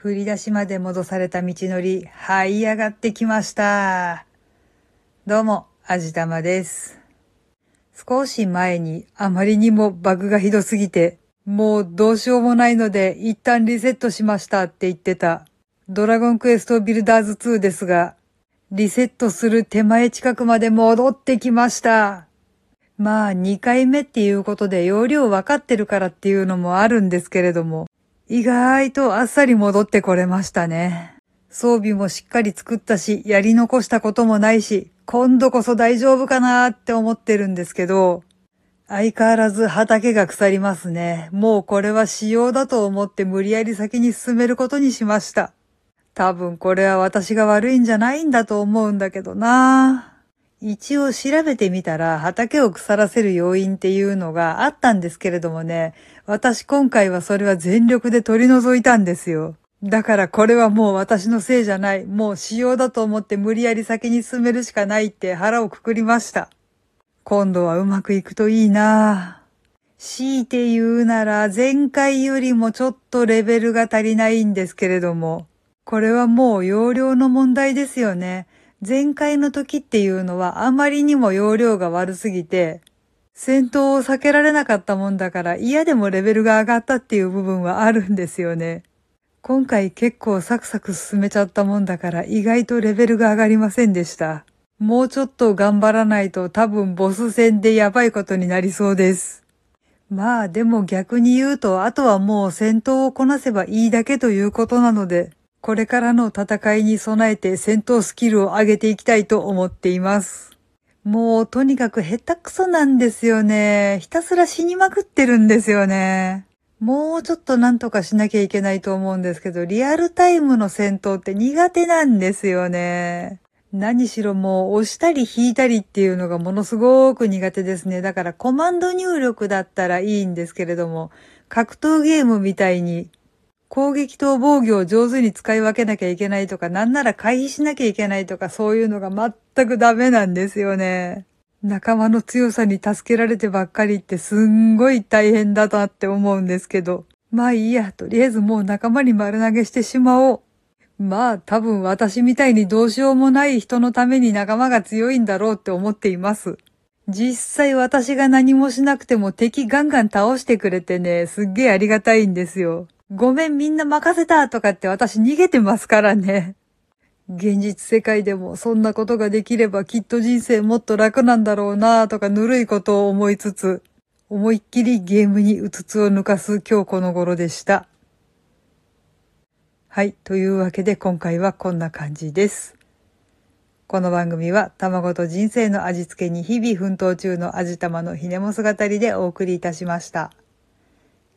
振り出しまで戻された道のり、這い上がってきました。どうも、あじたまです。少し前にあまりにもバグがひどすぎて、もうどうしようもないので一旦リセットしましたって言ってたドラゴンクエストビルダーズ2ですが、リセットする手前近くまで戻ってきました。まあ2回目っていうことで容量分かってるからっていうのもあるんですけれども、意外とあっさり戻ってこれましたね。装備もしっかり作ったし、やり残したこともないし、今度こそ大丈夫かなって思ってるんですけど、相変わらず畑が腐りますね。もうこれは仕様だと思って無理やり先に進めることにしました。多分これは私が悪いんじゃないんだと思うんだけどな一応調べてみたら畑を腐らせる要因っていうのがあったんですけれどもね、私今回はそれは全力で取り除いたんですよ。だからこれはもう私のせいじゃない。もう仕様だと思って無理やり先に進めるしかないって腹をくくりました。今度はうまくいくといいな強いて言うなら前回よりもちょっとレベルが足りないんですけれども、これはもう容量の問題ですよね。前回の時っていうのはあまりにも容量が悪すぎて、戦闘を避けられなかったもんだから嫌でもレベルが上がったっていう部分はあるんですよね。今回結構サクサク進めちゃったもんだから意外とレベルが上がりませんでした。もうちょっと頑張らないと多分ボス戦でやばいことになりそうです。まあでも逆に言うとあとはもう戦闘をこなせばいいだけということなので、これからの戦いに備えて戦闘スキルを上げていきたいと思っています。もうとにかく下手くそなんですよね。ひたすら死にまくってるんですよね。もうちょっとなんとかしなきゃいけないと思うんですけど、リアルタイムの戦闘って苦手なんですよね。何しろもう押したり引いたりっていうのがものすごく苦手ですね。だからコマンド入力だったらいいんですけれども、格闘ゲームみたいに攻撃と防御を上手に使い分けなきゃいけないとか、なんなら回避しなきゃいけないとか、そういうのが全くダメなんですよね。仲間の強さに助けられてばっかりってすんごい大変だなって思うんですけど。まあいいや、とりあえずもう仲間に丸投げしてしまおう。まあ多分私みたいにどうしようもない人のために仲間が強いんだろうって思っています。実際私が何もしなくても敵ガンガン倒してくれてね、すっげえありがたいんですよ。ごめんみんな任せたとかって私逃げてますからね。現実世界でもそんなことができればきっと人生もっと楽なんだろうなとかぬるいことを思いつつ、思いっきりゲームにうつつを抜かす今日この頃でした。はい。というわけで今回はこんな感じです。この番組は卵と人生の味付けに日々奮闘中の味玉のひねも姿りでお送りいたしました。